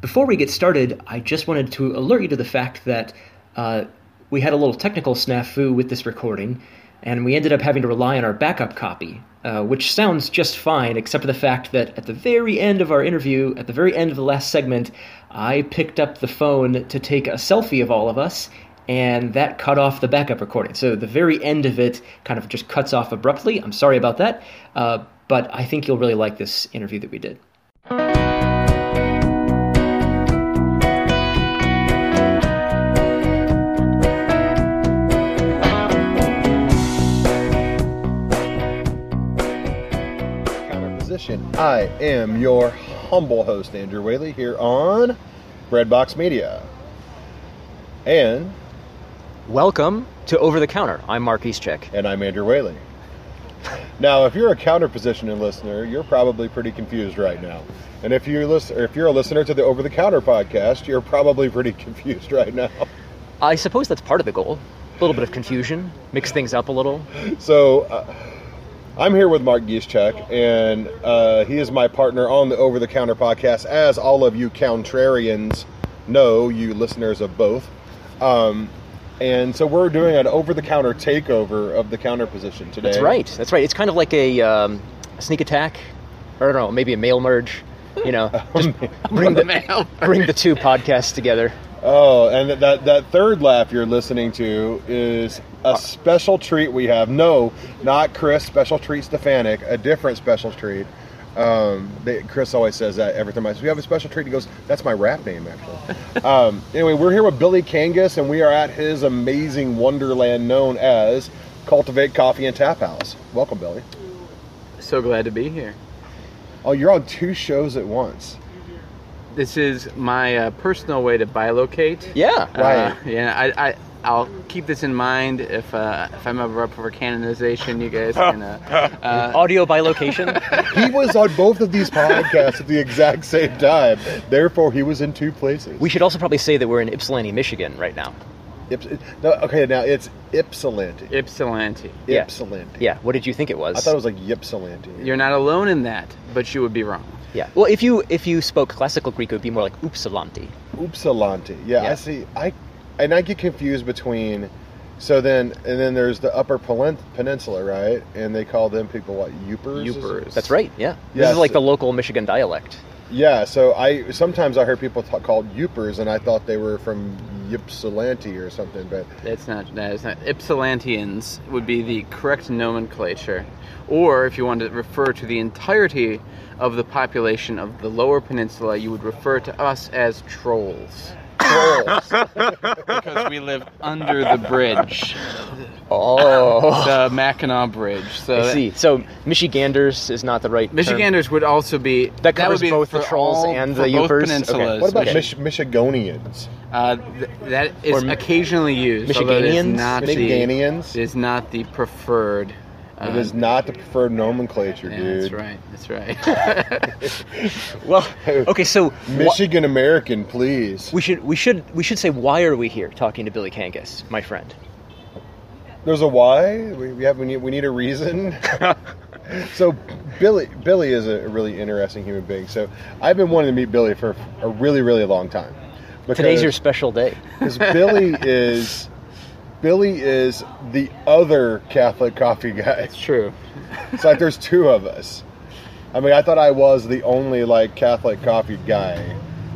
Before we get started, I just wanted to alert you to the fact that uh, we had a little technical snafu with this recording, and we ended up having to rely on our backup copy, uh, which sounds just fine, except for the fact that at the very end of our interview, at the very end of the last segment, I picked up the phone to take a selfie of all of us, and that cut off the backup recording. So the very end of it kind of just cuts off abruptly. I'm sorry about that, uh, but I think you'll really like this interview that we did. Position. I am your humble host, Andrew Whaley, here on Breadbox Media. And Welcome to Over the Counter. I'm Mark Giszczak. And I'm Andrew Whaley. Now, if you're a counter positioning listener, you're probably pretty confused right now. And if you listen, if you're a listener to the Over the Counter podcast, you're probably pretty confused right now. I suppose that's part of the goal. A little bit of confusion, mix things up a little. So, uh, I'm here with Mark Giszczak, and uh, he is my partner on the Over the Counter podcast, as all of you contrarians know, you listeners of both. Um, and so we're doing an over the counter takeover of the counter position today. That's right. That's right. It's kind of like a, um, sneak attack, or I don't know, maybe a mail merge. You know, just bring the mail, bring the two podcasts together. Oh, and that that third laugh you're listening to is a special treat we have. No, not Chris Special Treat Stefanik, a different special treat. Um, they, Chris always says that every time I say, we have a special treat. He goes, that's my rap name, actually. um, anyway, we're here with Billy Kangas, and we are at his amazing wonderland known as Cultivate Coffee and Tap House. Welcome, Billy. So glad to be here. Oh, you're on two shows at once. This is my uh, personal way to bilocate. Yeah, Uh, yeah, I, I, I'll keep this in mind if uh, if I'm ever up for canonization. You guys can. Uh, uh, Audio bilocation. He was on both of these podcasts at the exact same time. Therefore, he was in two places. we should also probably say that we're in Ypsilanti, Michigan right now. Ips- no, okay, now it's Ypsilanti. Ypsilanti. Yeah. Ypsilanti. Yeah. What did you think it was? I thought it was like Ypsilanti. You're not alone in that, but you would be wrong. Yeah. Well, if you if you spoke classical Greek, it would be more like Upsilanti. Upsalanti. Yeah, Yeah. I see. I and I get confused between. So then, and then there's the Upper Peninsula, right? And they call them people what? Yoopers. Yoopers. That's right. Yeah. This is like the local Michigan dialect. Yeah. So I sometimes I heard people talk, called Yoopers, and I thought they were from Ypsilanti or something. But it's not. That is not. Ypsilantians would be the correct nomenclature, or if you want to refer to the entirety of the population of the Lower Peninsula, you would refer to us as trolls. Trolls. because we live under the bridge, Oh. the Mackinac Bridge. So I see. So Michiganders is not the right. term. Michiganders would also be That covers would be both the for trolls all- and the both Yoopers? peninsulas. Okay. what about Okay. Mich- Michigonians? Uh, th- that is Or occasionally used. although it is Michiganians? not the- Michiganians? It is not the preferred. It um, is not the preferred nomenclature, yeah, dude. that's right. That's right. Well, okay. So Michigan American, please. we should we should we should say why are we here talking to Billy Kangas, my friend? There's a why. We, we have we need, we need a reason. so Billy Billy is a really interesting human being. So I've been wanting to meet Billy for a really really long time. Today's your special day. because Billy is Billy is the other Catholic coffee guy. it's true. It's like there's two of us. I mean, I thought I was the only like Catholic coffee guy,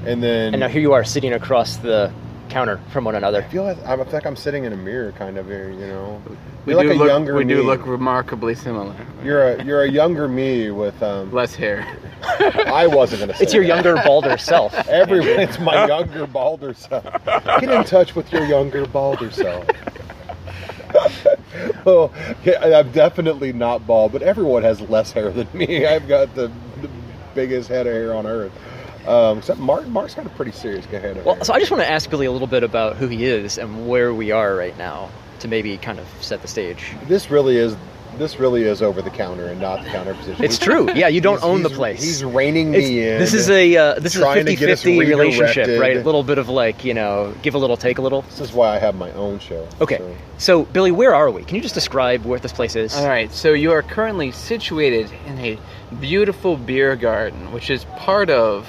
and then And now here you are sitting across the counter from one another. I feel like I feel like I'm sitting in a mirror, kind of here. You know, We you're do like a look. younger we do look remarkably similar. You're a you're a younger me with um. Less hair. I wasn't gonna say It's your that. younger, balder self. Everyone, it's my younger balder self. Get in touch with your younger balder self. well, yeah, I'm definitely not bald, but everyone has less hair than me. I've got the, the biggest head of hair on earth. Um, except Mark, Mark's got a pretty serious head of hair. Well, so I just want to ask Billy a little bit about who he is and where we are right now to maybe kind of set the stage. this really is this really is over the counter and not the counter position. It's true. Yeah, you don't he's- own the place. He's reining It's- me in. this is a uh, this is a trying to get us 50-50 relationship, right? A little bit of like you know, give a little, take a little. This is why I have my own show. Okay, so. so Billy, where are we? Can you just describe where this place is? All right, so you are currently situated in a beautiful beer garden, which is part of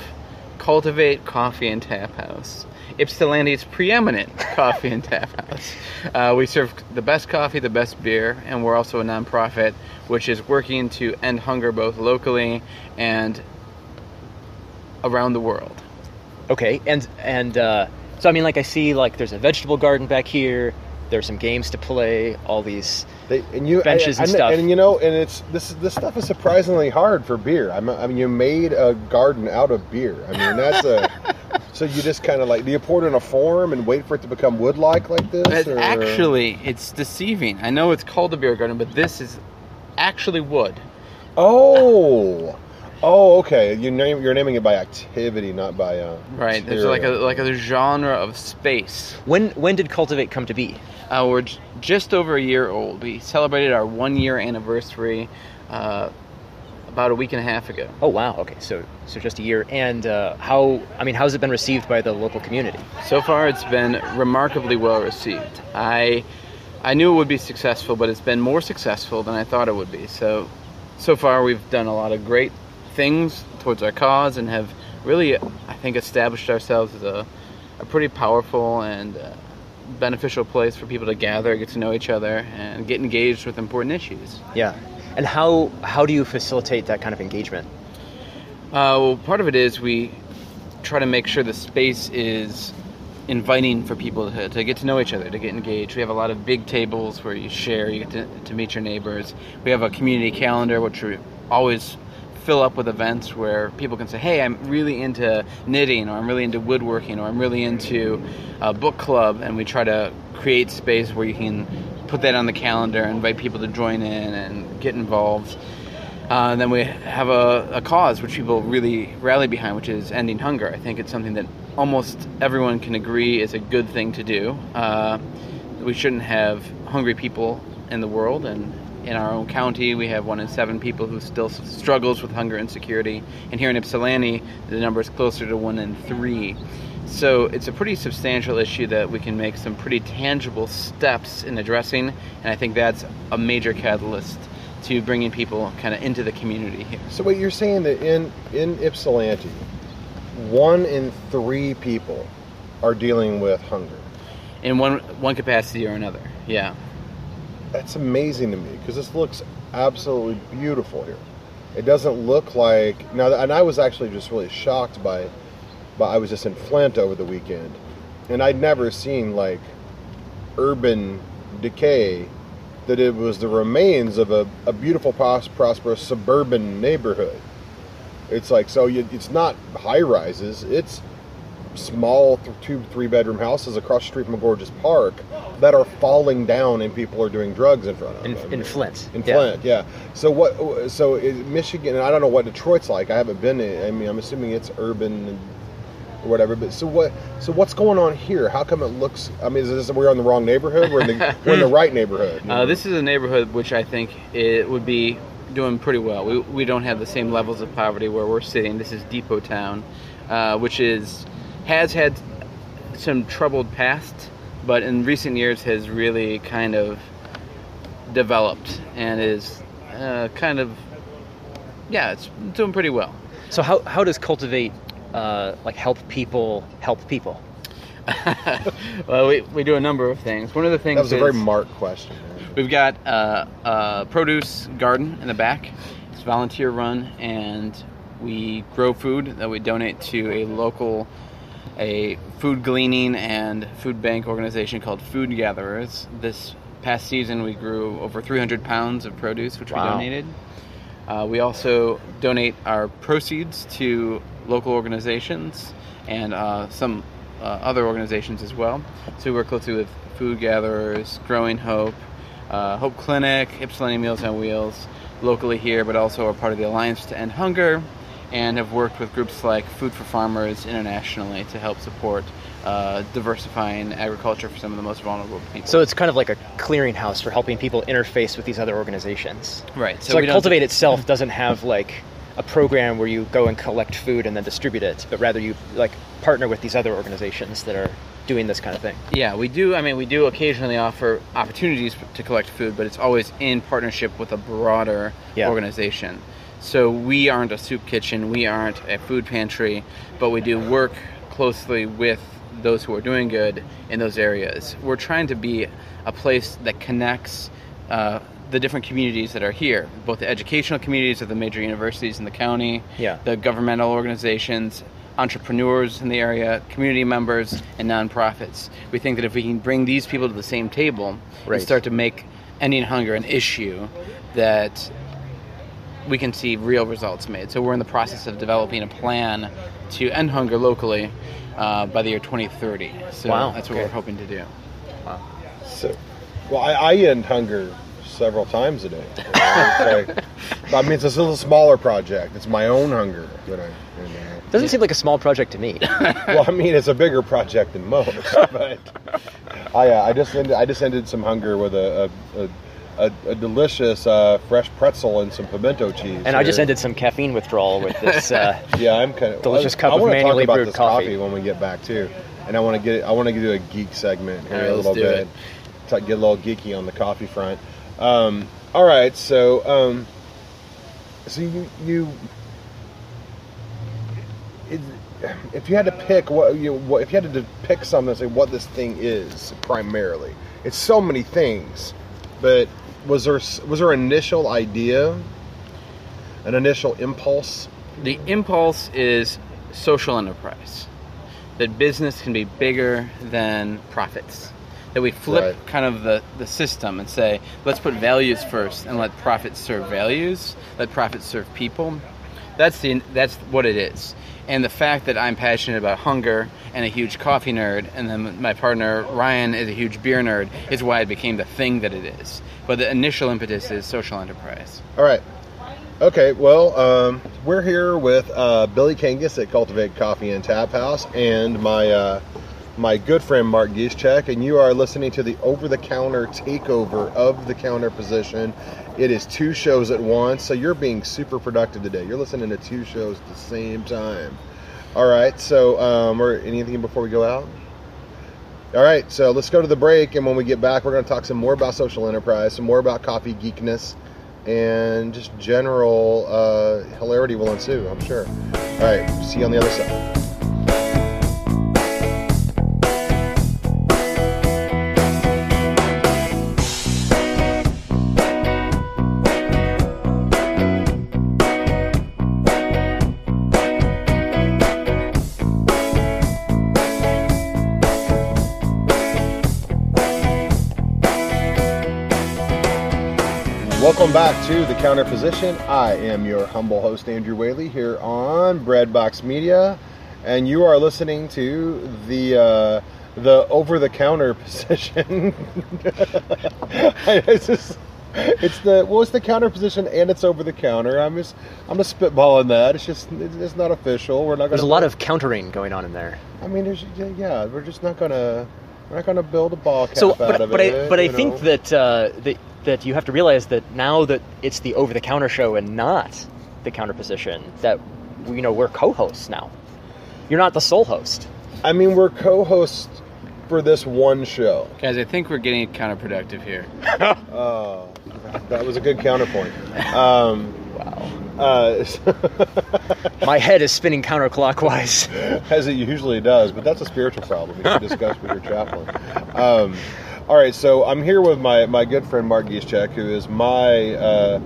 Cultivate Coffee and Tap House. Ypsilanti's preeminent coffee and tap house. Uh, we serve the best coffee, the best beer, and we're also a nonprofit which is working to end hunger both locally and around the world. Okay, and and uh, so I mean, like I see, like there's a vegetable garden back here. There's some games to play. All these They, and you Benches and, and stuff. and you know, and it's this this stuff is surprisingly hard for beer. I mean, I mean, you made a garden out of beer. I mean, that's a. so you just kind of like do you pour it in a form and wait for it to become wood like like this? Or- actually, it's deceiving. I know it's called a beer garden, but this is actually wood. oh, oh, okay. You name you're naming it by activity, not by uh. Right. There's like a like a genre of space. when when did Cultivate come to be? Uh, we're j- just over a year old. We celebrated our one year anniversary uh, about a week and a half ago. Oh wow. Okay, so so just a year. And uh, how? I mean, how's it been received by the local community? So far, it's been remarkably well received. I I knew it would be successful, but it's been more successful than I thought it would be. So so far, we've done a lot of great things towards our cause and have really, I think, established ourselves as a, a pretty powerful and uh, beneficial place for people to gather, get to know each other, and get engaged with important issues. Yeah. And how how do you facilitate that kind of engagement? Uh, well, part of it is we try to make sure the space is inviting for people to, to get to know each other, to get engaged. We have a lot of big tables where you share, you get to, to meet your neighbors. We have a community calendar, which we always fill up with events where people can say, hey, I'm really into knitting, or I'm really into woodworking, or I'm really into a book club, and we try to create space where you can put that on the calendar, invite people to join in and get involved. Uh, and then we have a, a cause which people really rally behind, which is ending hunger. I think it's something that almost everyone can agree is a good thing to do. Uh, we shouldn't have hungry people in the world, and in our own county, we have one in seven people who still struggles with hunger insecurity. And here in Ypsilanti, the number is closer to one in three. So it's a pretty substantial issue that we can make some pretty tangible steps in addressing, and I think that's a major catalyst to bringing people kind of into the community here. So what you're saying that in in Ypsilanti, one in three people are dealing with hunger. in one one capacity or another. Yeah. That's amazing to me because this looks absolutely beautiful here. It doesn't look like now, and I was actually just really shocked by, but I was just in Flint over the weekend, and I'd never seen like urban decay. That it was the remains of a, a beautiful, pros- prosperous suburban neighborhood. It's like so. You, it's not high rises. It's small th- two three bedroom houses across the street from a gorgeous park that are falling down and people are doing drugs in front of In, them. in Flint. In Yeah. Flint, yeah. So what? So is Michigan, and I don't know what Detroit's like. I haven't been. I mean, I'm assuming it's urban and or whatever. But so what? So what's going on here? How come it looks? I mean, is this we're in the wrong neighborhood? We're in the we're in the right neighborhood. Uh, this is a neighborhood which I think it would be doing pretty well. We, we don't have the same levels of poverty where we're sitting. This is Depot Town, uh, which is has had some troubled past, but in recent years has really kind of developed and is uh, kind of yeah, it's doing pretty well. So how how does Cultivate uh, like help people help people? well, we, we do a number of things. One of the things that was a very is- Mark question. We've got uh, a produce garden in the back. It's volunteer run, and we grow food that we donate to a local, a food gleaning and food bank organization called Food Gatherers. This past season, we grew over 300 pounds of produce, which Wow. we donated. Uh, we also donate our proceeds to local organizations and uh, some uh, other organizations as well. So we work closely with Food Gatherers, Growing Hope, uh, Hope Clinic, Ypsilanti Meals on Wheels, locally here, but also are part of the Alliance to End Hunger, and have worked with groups like Food for Farmers internationally to help support uh, diversifying agriculture for some of the most vulnerable people. So it's kind of like a clearinghouse for helping people interface with these other organizations. right. So, we like Cultivate itself doesn't have like a program where you go and collect food and then distribute it, but rather you like partner with these other organizations that are doing this kind of thing. Yeah, we do. I mean, we do occasionally offer opportunities to collect food, but it's always in partnership with a broader Yeah. organization. So we aren't a soup kitchen, we aren't a food pantry, but we do work closely with those who are doing good in those areas. We're trying to be a place that connects uh, the different communities that are here, both the educational communities of the major universities in the county, Yeah. the governmental organizations, entrepreneurs in the area, community members, and nonprofits. We think that if we can bring these people to the same table Right. and start to make ending hunger an issue, that we can see real results made. So we're in the process of developing a plan to end hunger locally uh, by the year 2030. So Wow, that's what okay. we're hoping to do. So, well, I, I end hunger several times a day. It's like- I mean, it's a little smaller project. It's my own hunger that I. And, uh, Doesn't seem like a small project to me. well, I mean, it's a bigger project than most. But I, uh, I just ended, I just ended some hunger with a a, a, a, a delicious uh, fresh pretzel and some pimento cheese. And I just ended some caffeine withdrawal with this. Uh, Yeah, I'm kind of Delicious cup I of manually talk about brewed this coffee. when we get back too, and I want to get I want to do a geek segment here right, a let's little do bit, to get a little geeky on the coffee front. Um, all right, so um, so you you. It, if you had to pick what you what, if you had to pick something say what this thing is primarily, it's so many things, but was there was there an initial idea, an initial impulse? The impulse is social enterprise. That business can be bigger than profits. That we flip Right. kind of the, the system and say, let's put values first and let profits serve values, let profits serve people. That's the that's what it is. And the fact that I'm passionate about hunger and a huge coffee nerd, and then my partner Ryan is a huge beer nerd, is why it became the thing that it is. But the initial impetus is social enterprise. All right. Okay, well, um, we're here with uh, Billy Kangas at Cultivate Coffee and Tap House, and my uh, my good friend Mark Giszczak, and you are listening to the over-the-counter takeover of the counter position. It is two shows at once, so you're being super productive today. You're listening to two shows at the same time. All right. So, um, or anything before we go out? All right. So let's go to the break, and when we get back, we're going to talk some more about social enterprise, some more about coffee geekness, and just general uh, hilarity will ensue. I'm sure. All right. See you on the other side. To the counter position. I am your humble host, Andrew Whaley, here on Breadbox Media, and you are listening to the uh, the over the counter position. it's just it's the what's the counter position and it's over the counter. I'm just I'm just spitballing that. It's just it's not official. We're not. there's a lot of countering going on in there. I mean, there's yeah. We're just not gonna we're not gonna build a ball cap So, out but, of but I but I think that uh, that that you have to realize that now that it's the over the counter show and not the counter position, that you know we're co-hosts now. You're not the sole host. I mean, we're co-hosts for this one show. Guys, I think we're getting counterproductive here. Oh, that was a good counterpoint. Um, Wow. uh, My head is spinning counterclockwise. as it usually does, but that's a spiritual problem you can discuss with your chaplain. Um, all right, so I'm here with my, my good friend Mark Giszczak, who is my uh,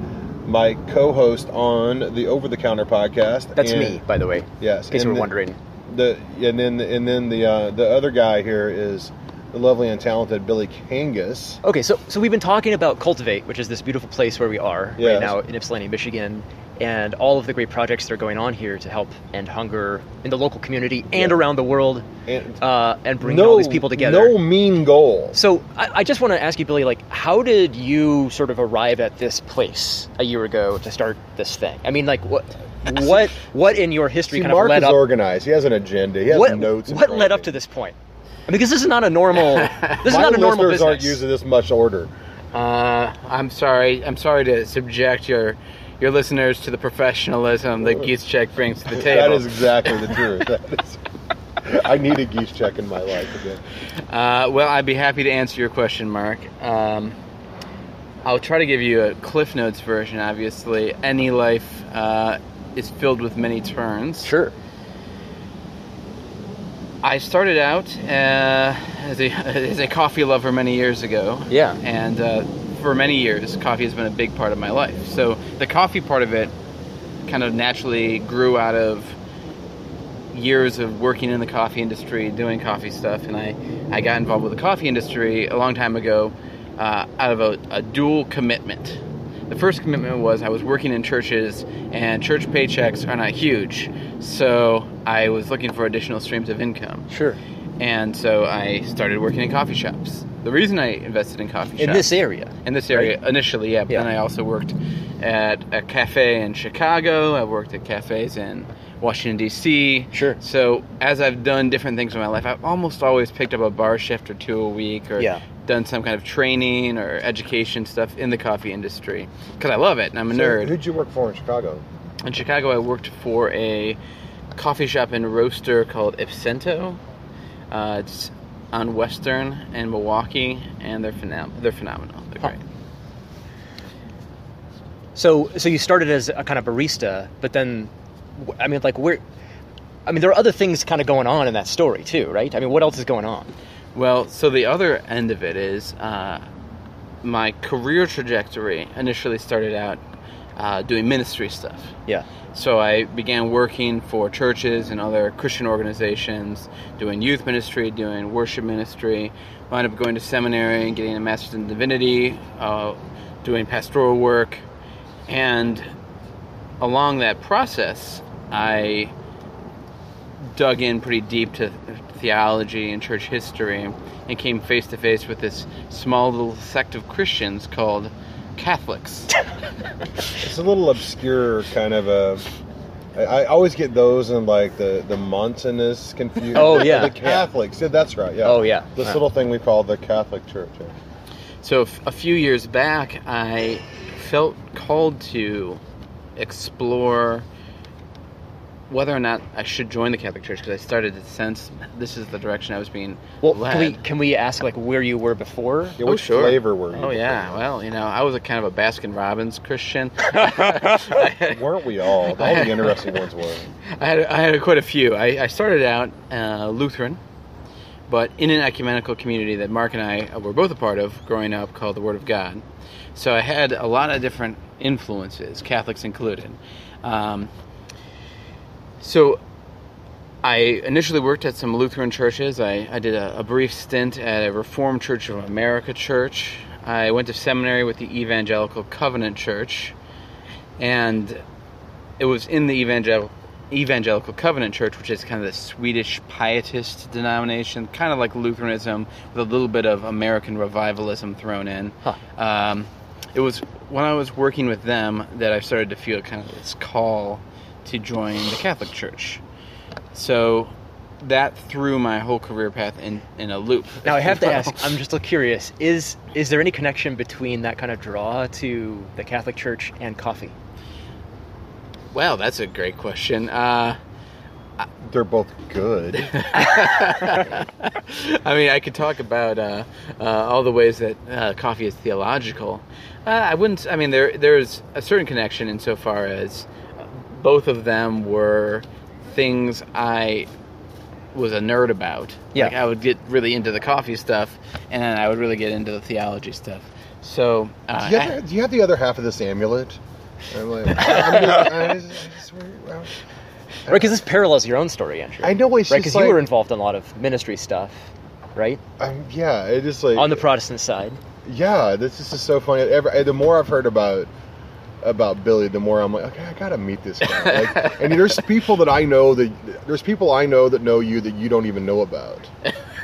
my co-host on the Over the Counter podcast. That's And- me, by the way. Yes, In case you were the- wondering. The and then and then the uh, the other guy here is the lovely and talented Billy Kangas. Okay, so so we've been talking about Cultivate, which is this beautiful place where we are Yes. right now in Ypsilanti, Michigan, and all of the great projects that are going on here to help end hunger in the local community and Yeah. around the world, And uh, and bring all these people together. No mean goal. So I, I just want to ask you, Billy, like, how did you sort of arrive at this place a year ago to start this thing? I mean, like, what, what, what in your history See, kind Mark of led is up? organized. He has an agenda. He has what notes. what led up to this point? I mean, because this is not a normal. This is My not a normal listeners business. aren't using this much order. Uh, I'm sorry. I'm sorry to subject your your listeners to the professionalism that Giszczak brings to the table. That is exactly the truth. That is, I need a geese check in my life again. Uh, well, I'd be happy to answer your question, Mark. Um, I'll try to give you a Cliff Notes version. Obviously, any life uh, is filled with many turns. Sure. I started out uh, as, a, as a coffee lover many years ago. Yeah. And uh, for many years, coffee has been a big part of my life. So the coffee part of it kind of naturally grew out of years of working in the coffee industry, doing coffee stuff, and I, I got involved with the coffee industry a long time ago uh, out of a, a dual commitment. The first commitment was I was working in churches, and church paychecks are not huge, so I was looking for additional streams of income. Sure. And so I started working in coffee shops. The reason I invested in coffee In this area. in this area initially, yeah. But Yeah. then I also worked at a cafe in Chicago. I worked at cafes in Washington D.C. Sure. So as I've done different things in my life, I've almost always picked up a bar shift or two a week, or Yeah. done some kind of training or education stuff in the coffee industry because I love it and I'm a So nerd. Who'd you work for in Chicago? In Chicago, I worked for a coffee shop and roaster called Ipsento. Uh, it's on Western and Milwaukee, and they're phenom- they're phenomenal. They're Huh. great. So, so you started as a kind of barista, but then, I mean, like where? I mean, there are other things kind of going on in that story too, right? I mean, what else is going on? Well, so the other end of it is uh, my career trajectory initially started out uh, doing ministry stuff. Yeah. So I began working for churches and other Christian organizations, doing youth ministry, doing worship ministry. Wound up going to seminary and getting a master's in divinity, uh, doing pastoral work, and along that process, I dug in pretty deep to theology and church history and came face to face with this small little sect of Christians called Catholics. It's a little obscure kind of a. I, I always get those and like the the Montanists confused. Oh, yeah, the. Catholics. Yeah, that's right. Yeah. Oh, yeah. This Yeah. little thing we call the Catholic Church. yeah. So f- a few years back, I felt called to explore whether or not I should join the Catholic Church because I started to sense this is the direction I was being Well, led. can we can we ask like where you were before? Yeah, Oh, which sure. flavor were you? Oh yeah, well you know I was a kind of a Baskin Robbins Christian. Weren't we all? All the interesting ones were. I had, I had quite a few. I, I started out uh, Lutheran, but in an ecumenical community that Mark and I were both a part of growing up called the Word of God. So I had a lot of different influences, Catholics included. Um, so I initially worked at some Lutheran churches. I, I did a, a brief stint at a Reformed Church of America church. I went to seminary with the Evangelical Covenant Church. And it was in the Evangelical Evangelical Covenant Church, which is kind of the Swedish pietist denomination, kind of like Lutheranism, with a little bit of American revivalism thrown in. Huh. Um, it was when I was working with them that I started to feel kind of this call to join the Catholic Church. So that threw my whole career path in, in a loop. Now I have to ask. I'm just a curious. Is is there any connection between that kind of draw to the Catholic Church and coffee? Well, that's a great question. Uh, They're both good. I mean, I could talk about uh, uh, all the ways that uh, coffee is theological. Uh, I wouldn't. I mean, there there's a certain connection insofar as both of them were things I was a nerd about. Yeah. Like I would get really into the coffee stuff, and then I would really get into the theology stuff. So, uh, do, you have, do you have the other half of this amulet? I'm like, I'm just- I just- I just- Right, because this parallels your own story, Andrew. I know it's right? just Because like, you were involved in a lot of ministry stuff, right? I'm- yeah, it is like On the Protestant side. Yeah, this is so funny. Ever, the more I've heard about about Billy, the more I'm like, okay, I gotta meet this guy. Like, and there's people that I know that there's people I know that know you that you don't even know about.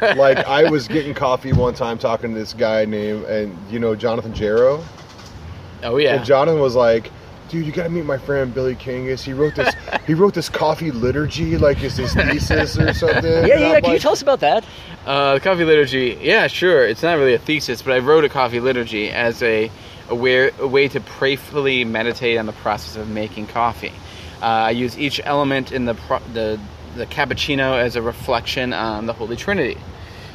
like I was getting coffee one time talking to this guy named and you know Jonathan Jarrow. oh yeah, And Jonathan was like, dude, you gotta meet my friend Billy Kangas. He wrote this he wrote this coffee liturgy, like is his thesis or something. Yeah, yeah. I'm. Can you tell us about that? Uh, the coffee liturgy, yeah, sure. It's not really a thesis, but I wrote a coffee liturgy as a a way, a way to prayerfully meditate on the process of making coffee. Uh, I use each element in the, pro- the the cappuccino as a reflection on the Holy Trinity.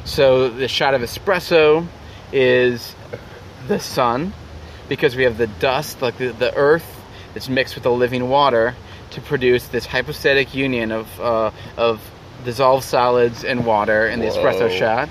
So the shot of espresso is the sun, because we have the dust, like the, the earth, that's mixed with the living water to produce this hypostatic union of uh, of dissolved solids and water in the espresso shot.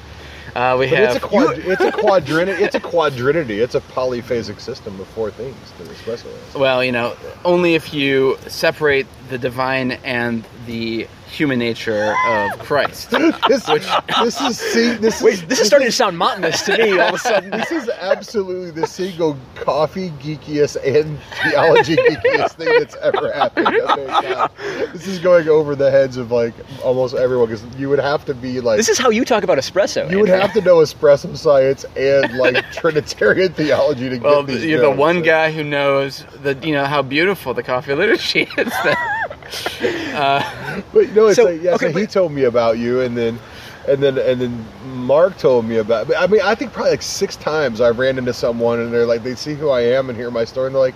Uh, we But have it's a quad, it's a quadrinity. It's a quadrinity. It's a polyphasic system of four things. The espresso is. Well, you know, only if you separate the divine and the human nature of Christ. This, this is see, this Wait, is this is starting to sound monotonous to me all of a sudden. This is absolutely the single coffee geekiest and theology geekiest thing that's ever happened. This is going over the heads of like almost everyone because you would have to be like This is how you talk about espresso. you would Andrew. have to know espresso science and like Trinitarian theology to Well, get these. you're the one guy who knows the you know how beautiful the coffee liturgy is. uh, But no, it's So, like yeah. okay, so he but- told me about you, and then. And then, and then Mark told me about. I mean, I think probably like six times I've ran into someone, and they're like, they see who I am and hear my story, and they're like,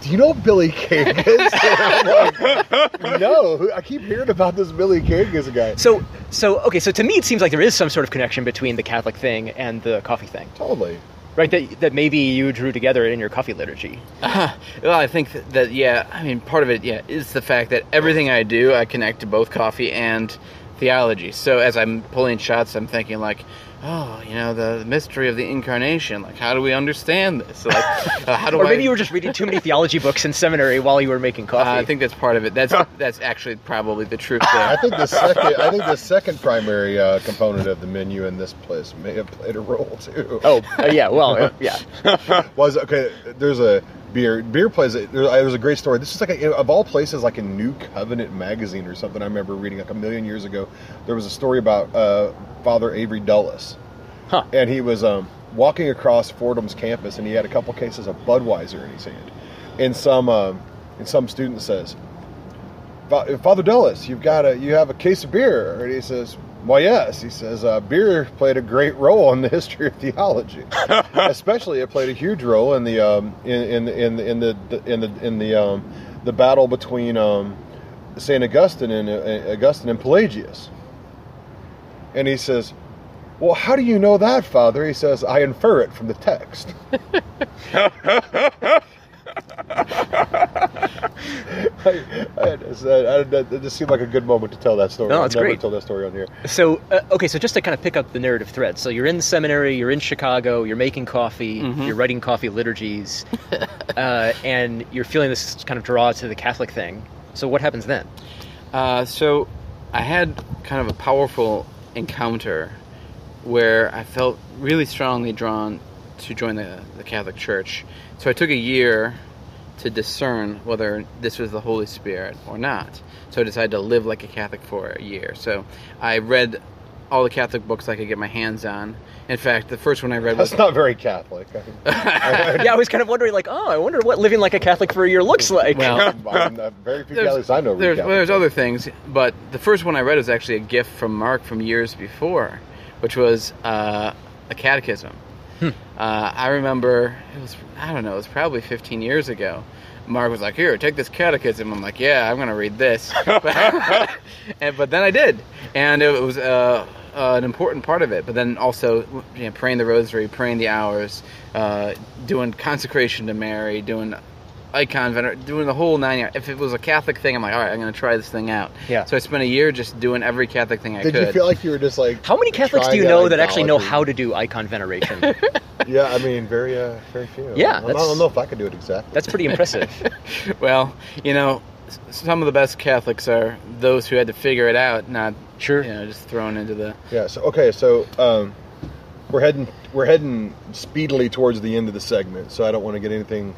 "Do you know Billy Kangas?" And I'm like, "No, I keep hearing about this Billy King is a guy." So, so okay. So to me, it seems like there is some sort of connection between the Catholic thing and the coffee thing, Totally. Right? That that maybe you drew together in your coffee liturgy. well, I think that, that yeah. I mean, part of it yeah is the fact that everything I do I connect to both coffee and theology. So as I'm pulling shots, I'm thinking like. Oh, you know the mystery of the incarnation. Like, how do we understand this? Like, uh, how do Or I? maybe you were just reading too many theology books in seminary while you were making coffee. Uh, I think that's part of it. That's that's actually probably the truth there. I think the second, I think the second primary uh, component of the menu in this place may have played a role too. oh, uh, yeah. Well, uh, yeah. was okay. There's a beer. Beer plays. There, there was a great story. This is like a, of all places, like a New Covenant magazine or something. I remember reading like a million years ago. There was a story about uh, Father Avery Dulles, Huh. and he was um, walking across Fordham's campus, and he had a couple cases of Budweiser in his hand. And some, um, and some student says, "Father Dulles, you've got a, you have a case of beer," and he says. Well, yes, he says uh, beer played a great role in the history of theology. Especially, it played a huge role in the um, in, in in in the in the in the um, the battle between um, Saint Augustine and uh, Augustine and Pelagius. And he says, "Well, how do you know that, Father?" He says, "I infer it from the text." I, I, just, I, I, it just seemed like a good moment to tell that story. No, I've it's never great. told that story on here. So, uh, okay, so just to kind of pick up the narrative thread. So you're in the seminary, you're in Chicago, you're making coffee, you're writing coffee liturgies, uh, and you're feeling this kind of draw to the Catholic thing. So what happens then? Uh, so I had kind of a powerful encounter where I felt really strongly drawn to join the, the Catholic Church. So I took a year to discern whether this was the Holy Spirit or not. So I decided to live like a Catholic for a year. So I read all the Catholic books I could get my hands on. In fact, the first one I read was That's not very Catholic. yeah, I was kind of wondering, like, oh, I wonder what living like a Catholic for a year looks like. Well, uh, very few there's, Catholics I know. there's, well, there's other things, but the first one I read was actually a gift from Mark from years before, which was uh, a catechism. Uh, I remember it was I don't know it was probably 15 years ago. Mark was like, "Here, take this catechism." I'm like, "Yeah, I'm gonna read this," but, and, but then I did, and it was uh, uh, an important part of it. But then also, you know, praying the Rosary, praying the hours, uh, doing consecration to Mary, doing icon vener- doing the whole nine yards. If it was a Catholic thing, I'm like, all right, I'm going to try this thing out. Yeah. So I spent a year just doing every Catholic thing I could. Did could. you feel like you were just like? How many Catholics do you know that that actually know how to do icon veneration? Yeah, I mean, very, uh, very few. Yeah, I don't, I don't know if I could do it exactly. That's pretty impressive. well, you know, some of the best Catholics are those who had to figure it out, not Sure. you know, just thrown into the. Yeah. So okay. So um, we're heading we're heading speedily towards the end of the segment. So I don't want to get anything.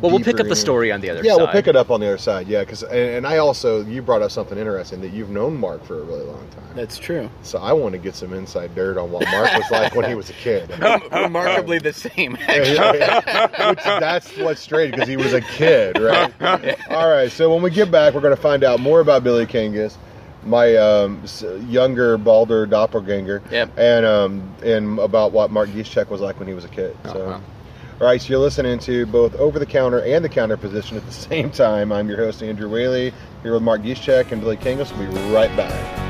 Well, we'll pick up the story on the other side. Yeah, side. we'll pick it up on the other side. Yeah, because and, and I also you brought up something interesting that you've known Mark for a really long time. That's true. So I want to get some inside dirt on what Mark was like when he was a kid. Remarkably the same. Which that's what's strange because he was a kid, right? All right. So when we get back, we're going to find out more about Billy Kangas, my um, younger, balder doppelganger, Yep. and um, and about what Mark Giszczak was like when he was a kid. So. Uh-huh. Right, so you're listening to both Over the Counter and the Counter Position at the same time. I'm your host, Andrew Whaley, here with Mark Giszczak and Billy Kangas. We'll be right back.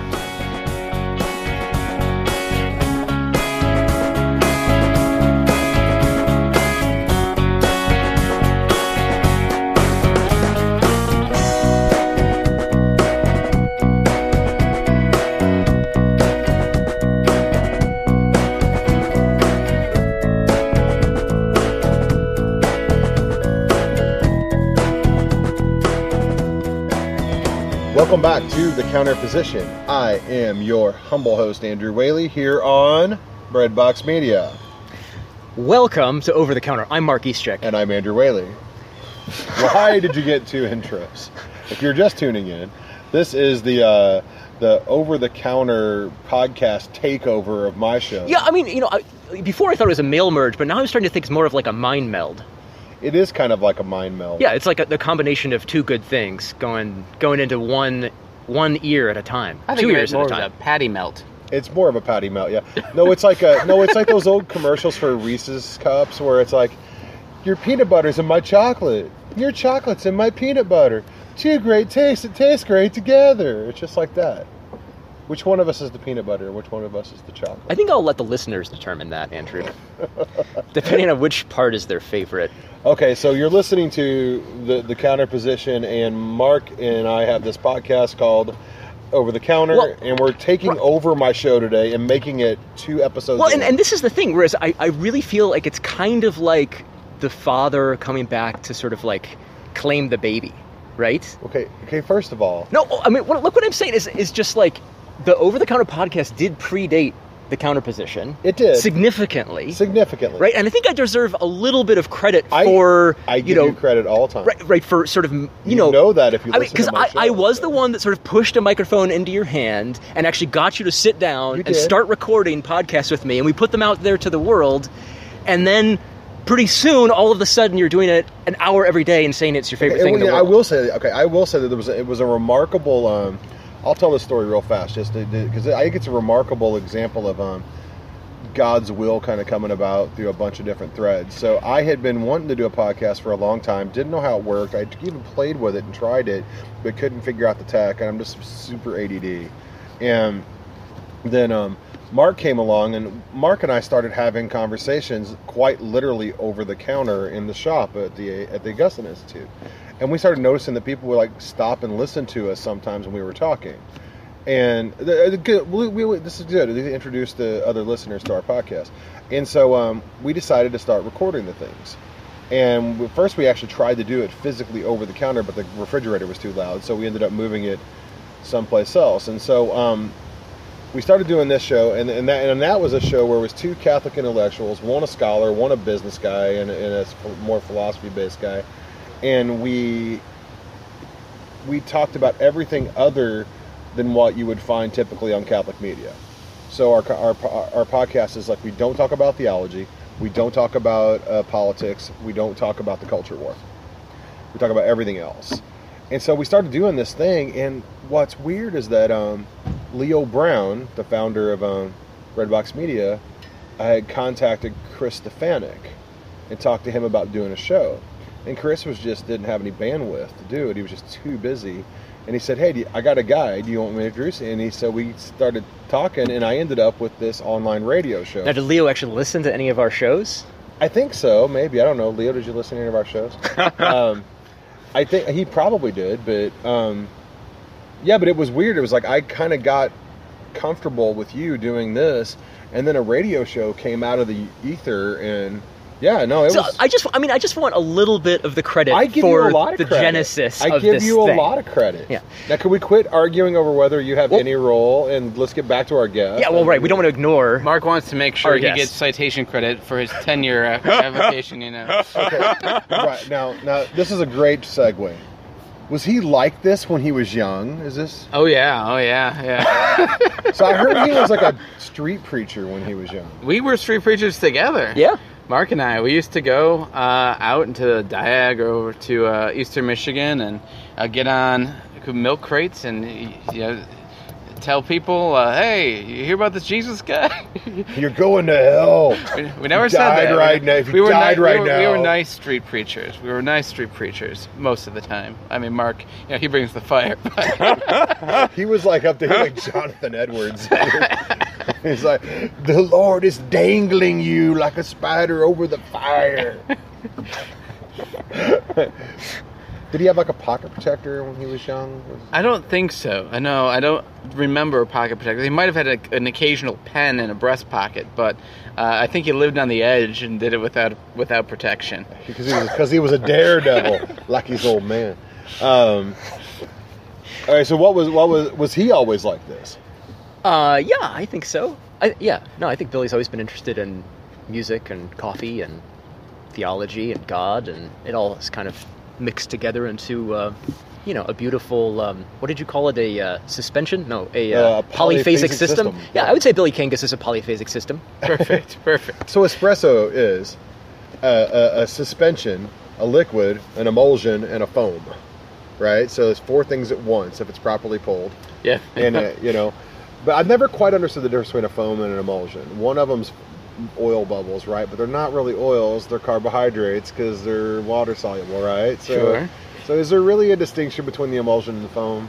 Welcome back to the counter position. I am your humble host, Andrew Whaley, here on Breadbox Media. Welcome to Over the Counter. I'm Mark Giszczak. And I'm Andrew Whaley. Why did you get two intros? If you're just tuning in, this is the uh, the over the counter podcast takeover of my show. Yeah, I mean, you know, I, before I thought it was a mail merge, but now I'm starting to think it's more of like a mind meld. It is kind of like a mind meld. Yeah, it's like a, the combination of two good things going going into one one ear at a time. I think two it's ears at more a of time. a patty melt. It's more of a patty melt, yeah. No, it's like a no, it's like those old commercials for Reese's cups where it's like your peanut butter's in my chocolate. Your chocolate's in my peanut butter. Two great tastes that taste great together. It's just like that. Which one of us is the peanut butter? Which one of us is the chocolate? I think I'll let the listeners determine that, Andrew. Depending on which part is their favorite. Okay, so you're listening to the the counter position, and Mark and I have this podcast called Over the Counter, Well, and we're taking right. over my show today and making it two episodes. Well, and, and this is the thing, whereas I, I really feel like it's kind of like the father coming back to sort of like claim the baby, right? okay, okay. First of all, No, I mean, what, look what I'm saying is, is just like the over the counter podcast did predate the counter position. It did. significantly, significantly, right? And I think I deserve a little bit of credit I- for I you give know you credit all the time. right, right for sort of you, You know know that if you I mean, listen to my I, I was the one that sort of pushed a microphone into your hand and actually got you to sit down You and did. start recording podcasts with me, and we put them out there to the world, and then. Pretty soon, all of a sudden, you're doing it an hour every day and saying it's your favorite Okay, thing in the well, yeah, world. I will say, okay, I will say that there was a, it was a remarkable. Um, I'll tell this story real fast, just because I think it's a remarkable example of um, God's will kind of coming about through a bunch of different threads. So I had been wanting to do a podcast for a long time, didn't know how it worked. I even played with it and tried it, but couldn't figure out the tech, and I'm just super ADD. And then um, Mark came along, and Mark and I started having conversations quite literally over the counter in the shop at the at the Augustine Institute, and we started noticing that people would like stop and listen to us sometimes when we were talking. And the, the good, we, we, this is good. They introduced the other listeners to our podcast, and so um, we decided to start recording the things. And first, we actually tried to do it physically over the counter, but the refrigerator was too loud, so we ended up moving it someplace else. And so um, we started doing this show, and, and that and that was a show where it was two Catholic intellectuals, one a scholar, one a business guy, and, and a more philosophy-based guy, and we we talked about everything other than what you would find typically on Catholic media. So our our our podcast is like we don't talk about theology, we don't talk about uh, politics, we don't talk about the culture war. We talk about everything else. And so we started doing this thing, and what's weird is that um, Leo Brown, the founder of um, Breadbox Media, I had contacted Chris Stefanik and talked to him about doing a show. And Chris was just didn't have any bandwidth to do it. He was just too busy. And he said, "Hey, you- I got a guy. Do you want me to introduce you?" And he so we started talking, and I ended up with this online radio show. Now, did Leo actually listen to any of our shows? I think so. Maybe I don't know. Leo, did you listen to any of our shows? um, I think he probably did, but um, yeah, but it was weird. It was like I kind of got comfortable with you doing this, and then a radio show came out of the ether, and yeah, no, it So was. I just, I mean, I just want a little bit of the credit I give for you a lot of the credit. genesis I of give this you a thing. lot of credit. Yeah. Now, can we quit arguing over whether you have Well- any role, and let's get back to our guest? Yeah, well, right. We don't want to ignore. Mark wants to make sure Our he guest. gets citation credit for his 10 year application, you know. Okay. right now, now this is a great segue. Was he like this when he was young? Is this? Oh, yeah, oh, yeah, yeah. So I heard he was like a street preacher when he was young. we were street preachers together. Yeah. Mark and I, we used to go uh, out into the Diag or over to uh, Eastern Michigan and uh, get on milk crates and you know, tell people, uh, "Hey, you hear about this Jesus guy?" You're going to hell. we, we never You said that. right we, now. If you we were died ni- right we were, We were nice street preachers. We were nice street preachers most of the time. I mean, Mark, you know, he brings the fire. but- He was like up to him like Jonathan Edwards. He's like, the Lord is dangling you like a spider over the fire. Did he have like a pocket protector when he was young? I don't think so. I know. I don't remember a pocket protector. He might have had a, an occasional pen in a breast pocket, but uh, I think he lived on the edge and did it without without protection. Because he was because he was a daredevil, like his old man. Um, All right. So what was what was was he always like this? Uh, yeah, I think so. I, yeah, no, I think Billy's always been interested in music and coffee and theology and God, and it all is kind of mixed together into, uh, you know, a beautiful. Um, what did you call it? A uh, suspension? No, a uh, Uh, polyphasic, polyphasic system. system, Yeah, yeah. I would say Billy Kangas is a polyphasic system. Perfect, perfect. So espresso is a, a, a suspension, a liquid, an emulsion, and a foam, right? So it's four things at once if it's properly pulled, Yeah. and uh, you know. But I've never quite understood the difference between a foam and an emulsion. One of them's oil bubbles, right? But they're not really oils; they're carbohydrates because they're water soluble, right? So, Sure. So is there really a distinction between the emulsion and the foam?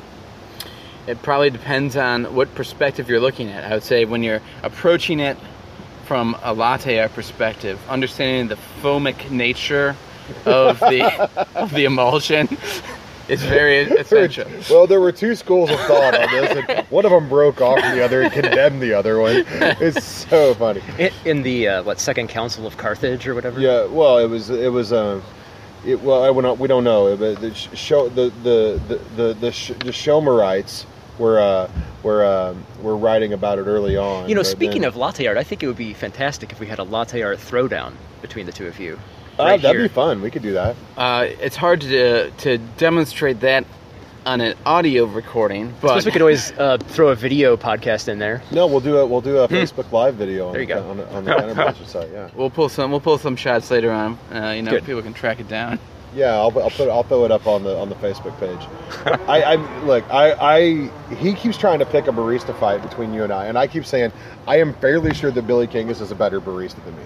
It probably depends on what perspective you're looking at. I would say when you're approaching it from a latte art perspective, understanding the foamic nature of the of the emulsion is very essential. Well, there were two schools of thought on this, and one of them broke off the other and condemned the other one. It's so funny. In, in the uh, what Second Council of Carthage or whatever. Yeah, well, it was it was um, it well I, we don't we don't know, but the show the the the the the, sh- the Shomerites were uh, were um, were writing about it early on. You know, speaking then- of latte art, I think it would be fantastic if we had a latte art throwdown between the two of you. Uh, right that'd here. be fun. We could do that. Uh, it's hard to to demonstrate that on an audio recording, I but suppose we could always uh, throw a video podcast in there. No, we'll do a we'll do a Facebook Live video on There you the, go. on, the- on the Counterpuncher site. Yeah, we'll pull some we'll pull some shots later on. Uh, you know, Good. people can track it down. yeah. I'll, I'll put I'll throw it up on the on the Facebook page. I, I look. I, I he keeps trying to pick a barista fight between you and I, and I keep saying I am fairly sure that Billy Kangas is a better barista than me.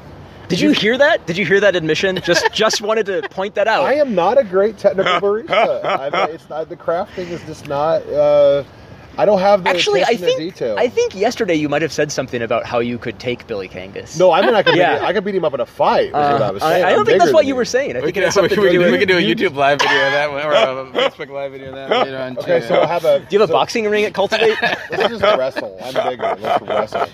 Did you hear that? Did you hear that admission? Just just wanted to point that out. I am not a great technical barista. I, it's not the craft thing is just not. Uh, I don't have the Actually, I think detail. I think yesterday you might have said something about how you could take Billy Kangas. no, I mean I could Yeah. beat, I could beat him up in a fight. Is Uh, what I was I, saying. I don't I'm think that's what than you were saying. I We think can, it has we, something we, to do can, with. we can do a YouTube live video of that one, or a Facebook live video of that later on. Okay, too. so I'll have a. Do you have a boxing ring at Cultivate? Let's just wrestle. I'm bigger. Let's wrestle.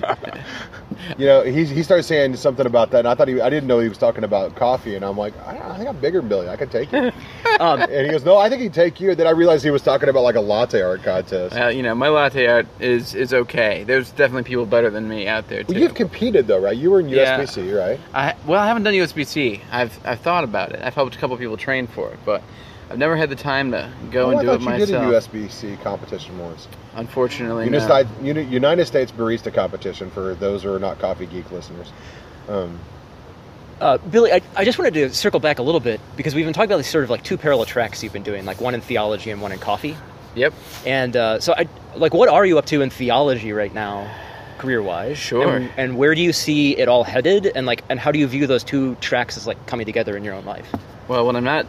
You know, he, he started saying something about that, and I thought he, I didn't know he was talking about coffee, and I'm like, I, I think I'm bigger than Billy. I could take you. um, And he goes, No, I think he'd take you. Then I realized he was talking about like a latte art contest. Uh, you know, my latte art is is okay. There's definitely people better than me out there too. Well, you've competed though, right? You were in Yeah. USBC, right? I well, I haven't done USBC. I've I've thought about it. I've helped a couple people train for it, but I've never had the time to go Oh, and I do thought it you myself. did a USBC competition once. Unfortunately. United, Uni- United States Barista Competition for those who are not Coffee Geek listeners. Um, uh, Billy, I, I just wanted to circle back a little bit because we've been talking about these sort of like two parallel tracks you've been doing, like one in theology and one in coffee. Yep. And uh, so, I like, what are you up to in theology right now, career-wise? Sure. And, and where do you see it all headed? And like, and how do you view those two tracks as like coming together in your own life? Well, when I'm not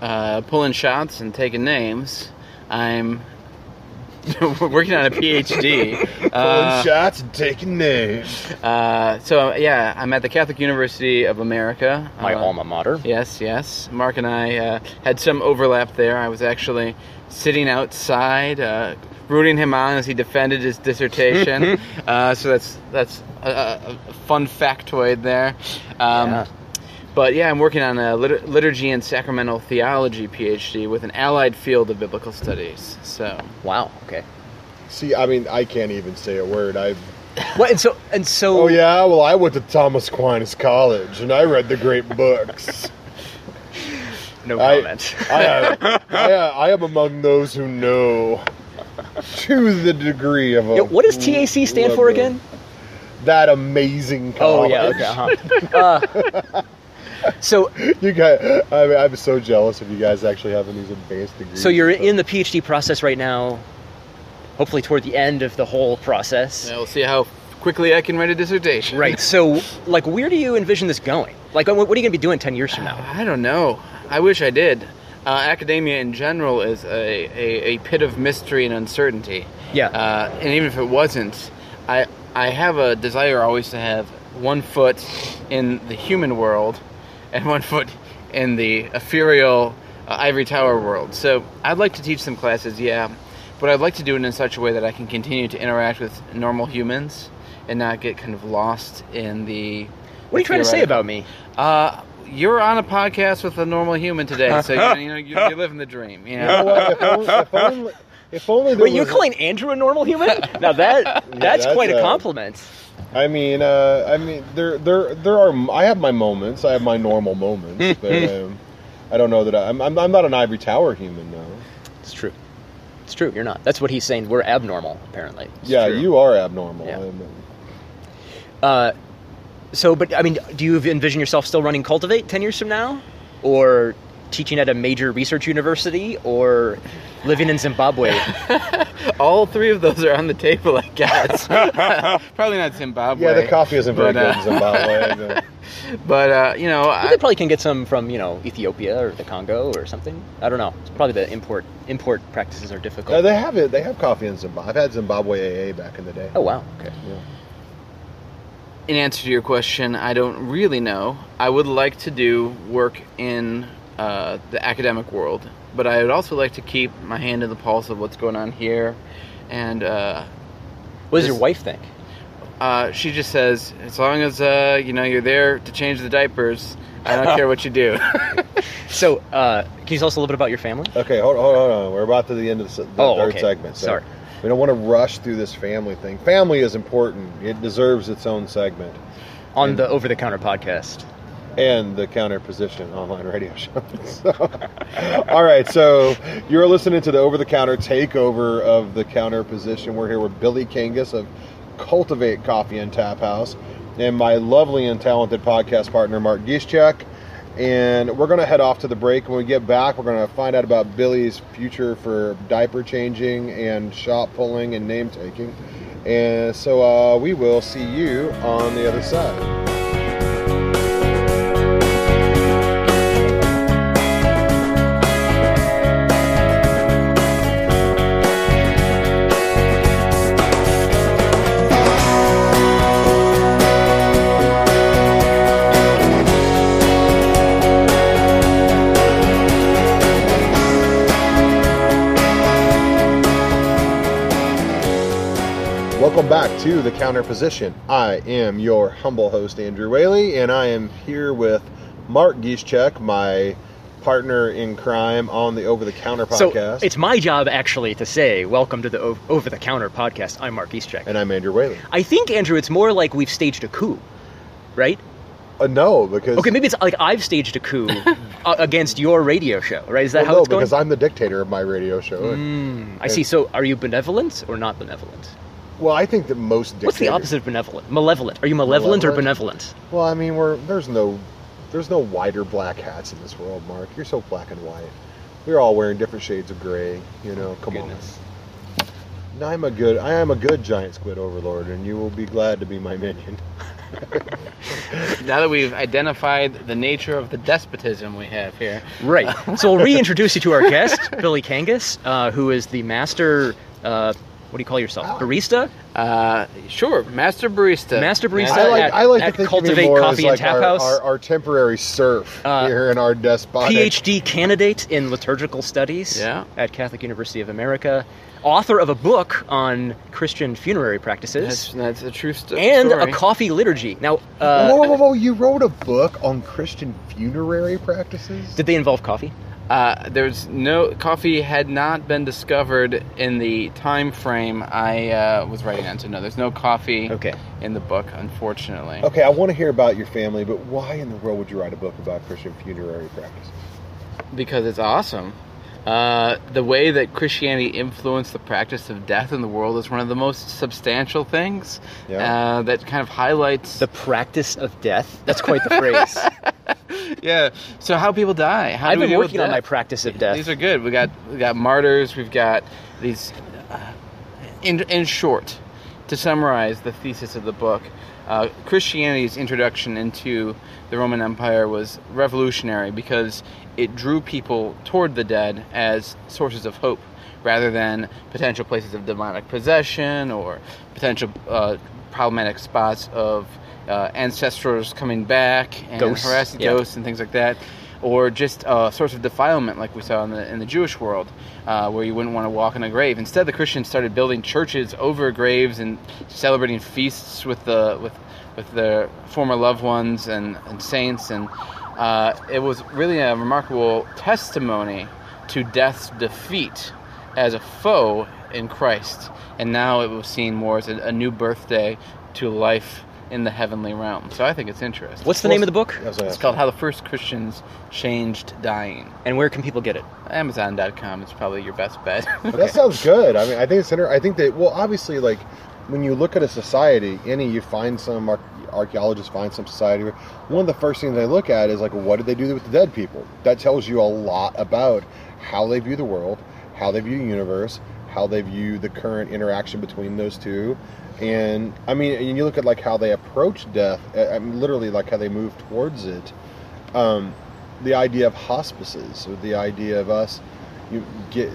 uh, pulling shots and taking names, I'm working on a PhD. pulling Uh, shots and taking names. uh, so yeah, I'm at the Catholic University of America. My Uh, alma mater. Yes, yes. Mark and I uh, had some overlap there. I was actually sitting outside, uh, rooting him on as he defended his dissertation. uh, so that's that's a, a a fun factoid there. Um, Yeah. But yeah, I'm working on a lit- liturgy and sacramental theology PhD with an allied field of biblical studies. So Wow. Okay. See, I mean, I can't even say a word. I. Well, and so and so. Oh yeah, well, I went to Thomas Aquinas College and I read the great books. No I- comment. I, am, I, I am among those who know to the degree of a. Yeah, what does TAC stand for again? That amazing college. Oh yeah. Okay. Uh-huh. Uh, so You guys, I mean, I'm so jealous of you guys actually having these advanced degrees. so you're in the PhD process right now. Hopefully, toward the end of the whole process. yeah, we'll see how quickly I can write a dissertation. Right. So, like, where do you envision this going? Like, what what are you going to be doing ten years from now? I don't know. I wish I did. Uh, academia in general is a, a, a pit of mystery and uncertainty. Yeah. Uh, and even if it wasn't, I I have a desire always to have one foot in the human world and one foot in the ethereal uh, ivory tower world. So I'd like to teach some classes, yeah, but I'd like to do it in such a way that I can continue to interact with normal humans and not get kind of lost in the. What are you trying to say about me? Uh, you're on a podcast with a normal human today, so you, you know you, you're living the dream. You You know know, what? If only, if only, If only there Wait, you're was- calling Andrew a normal human? Now that that's, that's, quite a uh, compliment. I mean, uh, I mean, there, there, there are. I have my moments. I have my normal moments, but um, I don't know that I, I'm, I'm. I'm not an ivory tower human, though. It's true. It's true. You're not. That's what he's saying. We're abnormal, apparently. It's yeah, true. you are abnormal. Yeah. Um, Uh, so, but I mean, do you envision yourself still running Cultivate ten years from now, or teaching at a major research university, or living in Zimbabwe? All three of those are on the table, I guess. Probably not Zimbabwe. yeah, the coffee isn't very but, good uh, in Zimbabwe. uh, But uh, you know, But I, they probably can get some from you know Ethiopia or the Congo or something. I don't know. It's probably the import import practices are difficult. no, they have it. They have coffee in Zimbabwe. I've had Zimbabwe AA back in the day. oh wow. Okay. Yeah. in answer to your question, I don't really know. I would like to do work in uh, the academic world, but I would also like to keep my hand in the pulse of what's going on here. And uh, What does This- your wife think? uh, she just says, as long as uh, you know you're there to change the diapers, I don't care what you do. So, uh, can you tell us a little bit about your family? Okay, hold, hold, hold on. We're about to the end of the, the Oh, third okay. segment. So Sorry. We don't want to rush through this family thing. Family is important. It deserves its own segment. On And- the Over the Counter podcast. And the counter position online radio show. So, all right, so you're listening to the over the counter takeover of the counter position. We're here with Billy Kangas of Cultivate Coffee and Tap House and my lovely and talented podcast partner, Mark Giszczak. And we're going to head off to the break. When we get back, we're going to find out about Billy's future for diaper changing and shop pulling and name taking. And so uh, we will see you on the other side. To the counter position. I am your humble host, Andrew Whaley, and I am here with Mark Giszczak, my partner in crime on the Over the Counter podcast. So it's my job actually to say, "Welcome to the O- Over the Counter podcast." I'm Mark Eastcheck. and I'm Andrew Whaley. I think Andrew, it's more like we've staged a coup, right? Uh, no, because Okay, maybe it's like I've staged a coup uh, against your radio show, right? Is that well, how no, it's going? because I'm the dictator of my radio show. Mm, I see. So, are you benevolent or not benevolent? Well, I think that most dictators. What's the opposite of benevolent? Malevolent. Are you malevolent, or benevolent? Well, I mean, we're there's no there's no white or black hats in this world, Mark. You're so black and white. We're all wearing different shades of gray. You know, come Goodness. on. No, I'm a good I am a good giant squid overlord, and you will be glad to be my minion. now that we've identified the nature of the despotism we have here, Right. So we'll reintroduce you to our guest, Billy Kangas, uh, who is the master. Uh, what do you call yourself? Barista. uh, sure, master barista, Master barista. I like at- I like to think Cultivate more Coffee as and like Tap our, House. our, our temporary serf Uh, here in our despotic. PhD candidate in liturgical studies Yeah. at Catholic University of America, author of a book on Christian funerary practices, That's, that's a true st- and story. a coffee liturgy. Now, uh, whoa, whoa, whoa! You wrote a book on Christian funerary practices. did they involve coffee? Uh, there's no coffee had not been discovered in the time frame I uh, was writing on. So no, there's no coffee Okay. in the book, unfortunately. Okay, I want to hear about your family, but why in the world would you write a book about Christian funerary practice? Because it's awesome. Uh, the way that Christianity influenced the practice of death in the world is one of the most substantial things Yeah. uh, that kind of highlights. The practice of death. That's quite the phrase. yeah. So how people die? How I've do we been working on my practice of death. These are good. We got we got martyrs. We've got these. Uh, in in short, to summarize the thesis of the book, uh, Christianity's introduction into the Roman Empire was revolutionary because it drew people toward the dead as sources of hope, rather than potential places of demonic possession or potential uh, problematic spots of uh, ancestors coming back and Ghosts, harassing yeah. ghosts and things like that, or just a source of defilement, like we saw in the in the Jewish world, uh, where you wouldn't want to walk in a grave. Instead, the Christians started building churches over graves and celebrating feasts with the with with their former loved ones and, and saints, and uh, it was really a remarkable testimony to death's defeat as a foe in Christ, and now it was seen more as a, a new birthday to life in the heavenly realm. So I think it's interesting. What's the name of the book? That's what I It's asked. called How the First Christians Changed Dying. And where can people get it? Amazon.com is probably your best bet. That sounds good. I mean, I think it's inter- I think that well, obviously, like when you look at a society, any you find some ar- archaeologists find some society. One of the first things they look at is like, what did they do with the dead people? That tells you a lot about how they view the world, how they view the universe, how they view the current interaction between those two. And I mean, and you look at like how they approach death. I mean, literally like how they move towards it. Um, the idea of hospices, or the idea of us, you get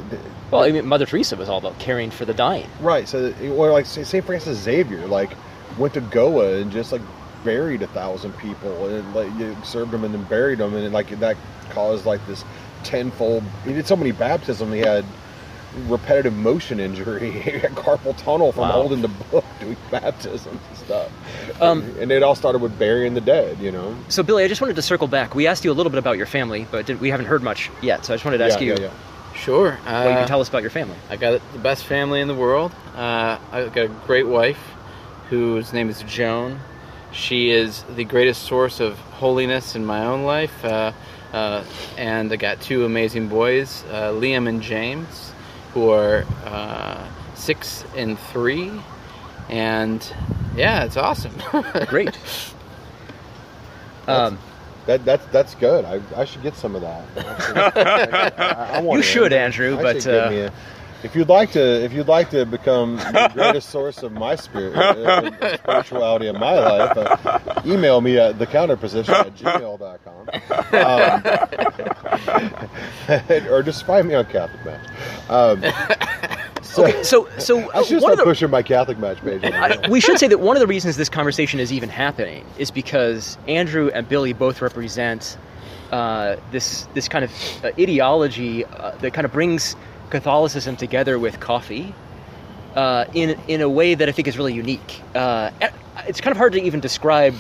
Well, I mean, Mother Teresa was all about caring for the dying. Right. So, or like Saint Francis Xavier, like went to Goa and just like buried a thousand people and like you served them and then buried them and like that caused like this tenfold. He did so many baptisms. He had repetitive motion injury. he had carpal tunnel from Wow. holding the book doing baptisms and stuff. Um, and it all started with burying the dead. You know. So, Billy, I just wanted to circle back. We asked you a little bit about your family, but we haven't heard much yet. So I just wanted to ask yeah, you yeah, yeah. Sure. what you Uh, can tell us about your family. I got the best family in the world. Uh, I got a great wife whose name is Joan. She is the greatest source of holiness in my own life. Uh, uh, and I got two amazing boys, uh, Liam and James, who are uh, six and three. And yeah, it's awesome. Great. Um, That, that's that's good. I, I should get some of that. I, I want You it. should, Andrew, I but, should uh, me a- if you'd like to, if you'd like to become the greatest source of my spirit, uh, spirituality in my life, uh, email me at thecounterposition at gmail.com. Um, or just find me on Catholic Match. Um, so, okay, so so I should one start the, pushing my Catholic Match page. I, we should say that one of the reasons this conversation is even happening is because Andrew and Billy both represent uh, this this kind of uh, ideology uh, that kind of brings Catholicism together with coffee uh, in in a way that I think is really unique. Uh, it's kind of hard to even describe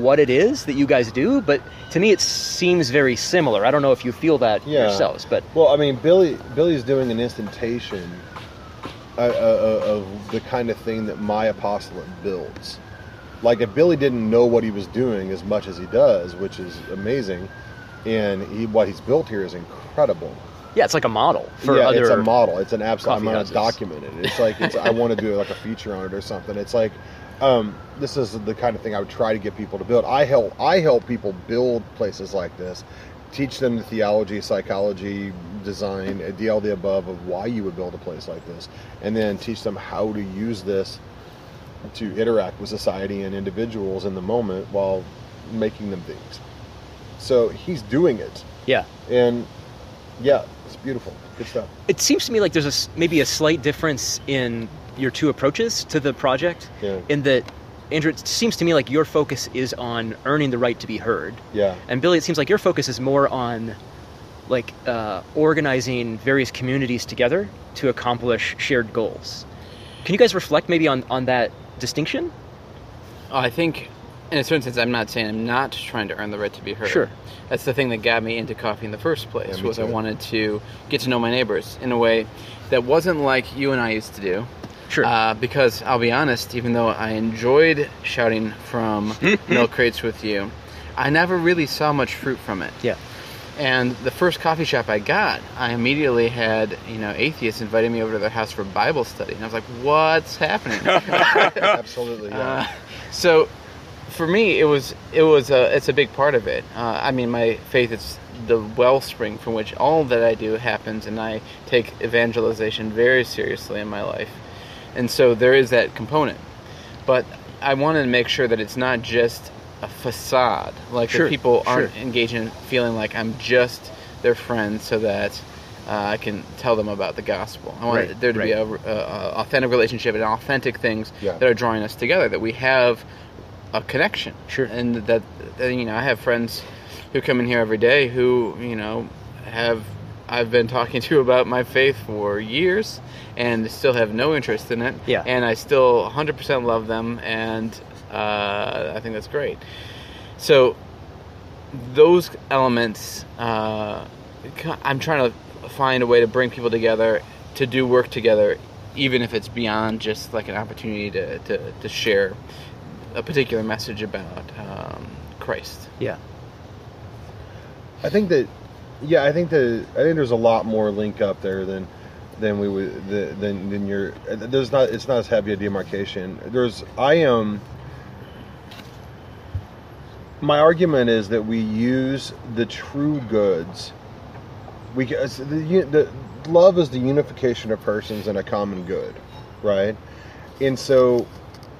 what it is that you guys do, but to me it seems very similar. I don't know if you feel that Yeah. yourselves, but Well, I mean, Billy Billy's doing an instantation uh, uh, of the kind of thing that my apostolate builds. Like if Billy didn't know what he was doing as much as he does, which is amazing, and he what he's built here is incredible. yeah, it's like a model for yeah, other. it's a model. It's an absolute. I'm gonna document it. It's like it's, I want to do like a feature on it or something. It's like um, this is the kind of thing I would try to get people to build. I help I help people build places like this, teach them the theology, psychology, design, the all the above of why you would build a place like this, and then teach them how to use this to interact with society and individuals in the moment while making them things. So he's doing it, Yeah. and yeah, it's beautiful. Good stuff. It seems to me like there's a maybe a slight difference in your two approaches to the project. Yeah. In that, Andrew, it seems to me like your focus is on earning the right to be heard, Yeah. and Billy, it seems like your focus is more on like uh, organizing various communities together to accomplish shared goals. Can you guys reflect maybe on on that distinction? Oh, I think, in a certain sense, I'm not saying I'm not trying to earn the right to be heard. Sure. That's the thing that got me into coffee in the first place. Yeah, me was I wanted to get to know my neighbors in a way that wasn't like you and I used to do. Sure. Uh, because I'll be honest, even though I enjoyed shouting from milk crates with you, I never really saw much fruit from it. yeah. And the first coffee shop I got, I immediately had, you know, atheists inviting me over to their house for Bible study. And I was like, what's happening? Absolutely. Yeah. Uh, so, for me, it was it was a it's a big part of it. Uh, I mean, my faith is the wellspring from which all that I do happens, and I take evangelization very seriously in my life. And so there is that component, but I wanted to make sure that it's not just a facade. Like Sure, that people aren't sure. engaged in feeling like I'm just their friend, so that. Uh, I can tell them about the gospel. I want Right, there to be right. a, a, a authentic relationship and authentic things Yeah. that are drawing us together. That we have a connection. Sure. And that, that you know, I have friends who come in here every day who you know have I've been talking to about my faith for years and still have no interest in it. Yeah. And I still 100% love them, and uh, I think that's great. So those elements, uh, I'm trying to find a way to bring people together to do work together, even if it's beyond just like an opportunity to, to, to share a particular message about um, Christ. Yeah. I think that, yeah, I think that I think there's a lot more link up there than than we would the- than than your. There's not. It's not as heavy a demarcation. There's. I am. my argument is that we use the true goods. We the, the love is the unification of persons in a common good, right? And so,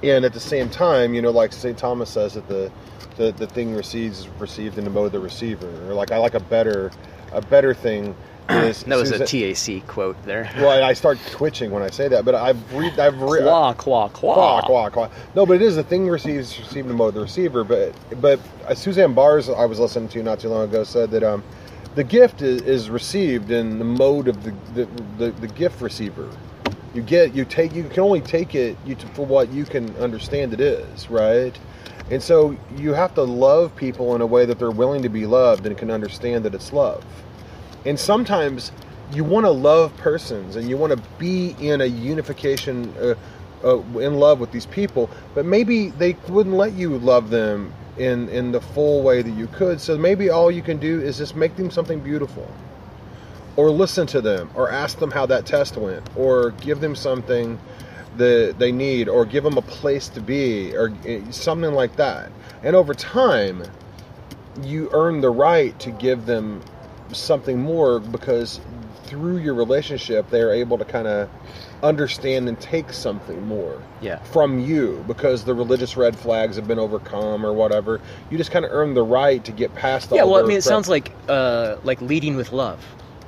and at the same time, you know, like St. Thomas says that the the, the thing receives received in the mode of the receiver, or like I like a better a better thing is That was a TAC quote there. well, I start twitching when I say that, but I've read, I've read, Quah, quah, quah. Quack, quack, quack. No, but it is the thing receives received in the mode of the receiver. But but uh, Suzanne Baars I was listening to not too long ago said that um the gift is, is received in the mode of the the, the the gift receiver. You get you take you can only take it you for what you can understand it is right. And so you have to love people in a way that they're willing to be loved and can understand that it's love. And sometimes you want to love persons and you want to be in a unification, uh, uh, in love with these people, but maybe they wouldn't let you love them in in the full way that you could. So maybe all you can do is just make them something beautiful, or listen to them, or ask them how that test went, or give them something that they need, or give them a place to be, or uh, something like that. And over time, you earn the right to give them something more because through your relationship they are able to kind of understand and take something more Yeah. from you because the religious red flags have been overcome or whatever you just kind of earn the right to get past all Yeah, well, I mean, it pre- sounds like uh, like leading with love,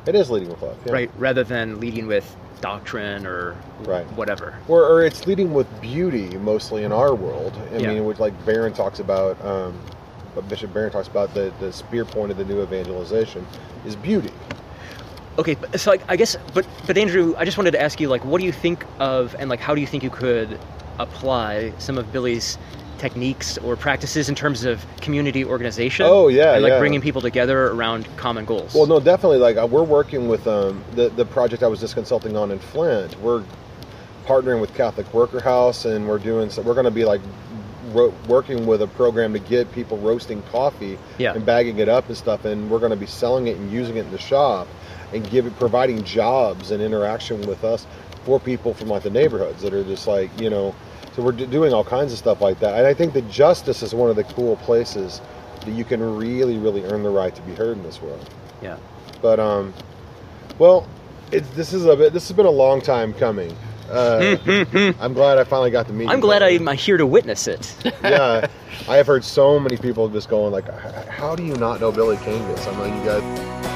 it is leading with love yeah. right? Rather than leading with doctrine or Right. whatever. or, or it's leading with beauty mostly in our world i Yeah. mean which like Barron talks about um, bishop Barron talks about the, the spear point of the new evangelization is beauty Okay, so like, I guess, but but Andrew, I just wanted to ask you, like, what do you think of, and like, how do you think you could apply some of Billy's techniques or practices in terms of community organization? Oh, yeah, and like yeah. bringing people together around common goals. Well, no, definitely. Like uh, we're working with um, the the project I was just consulting on in Flint. We're partnering with Catholic Worker House, and we're doing. So we're going to be like ro- working with a program to get people roasting coffee Yeah. and bagging it up and stuff, and we're going to be selling it and using it in the shop and giving providing jobs and interaction with us for people from like the neighborhoods that are just like you know. So we're d- doing all kinds of stuff like that, and I think that justice is one of the cool places that you can really, really earn the right to be heard in this world. yeah. But um, well, it, this is a bit. This has been a long time coming. Uh, I'm glad I finally got to meet. You. I'm glad. I'm here to witness it. Yeah, I have heard so many people just going like, "How do you not know Billy Kangas?" I'm like, "You guys."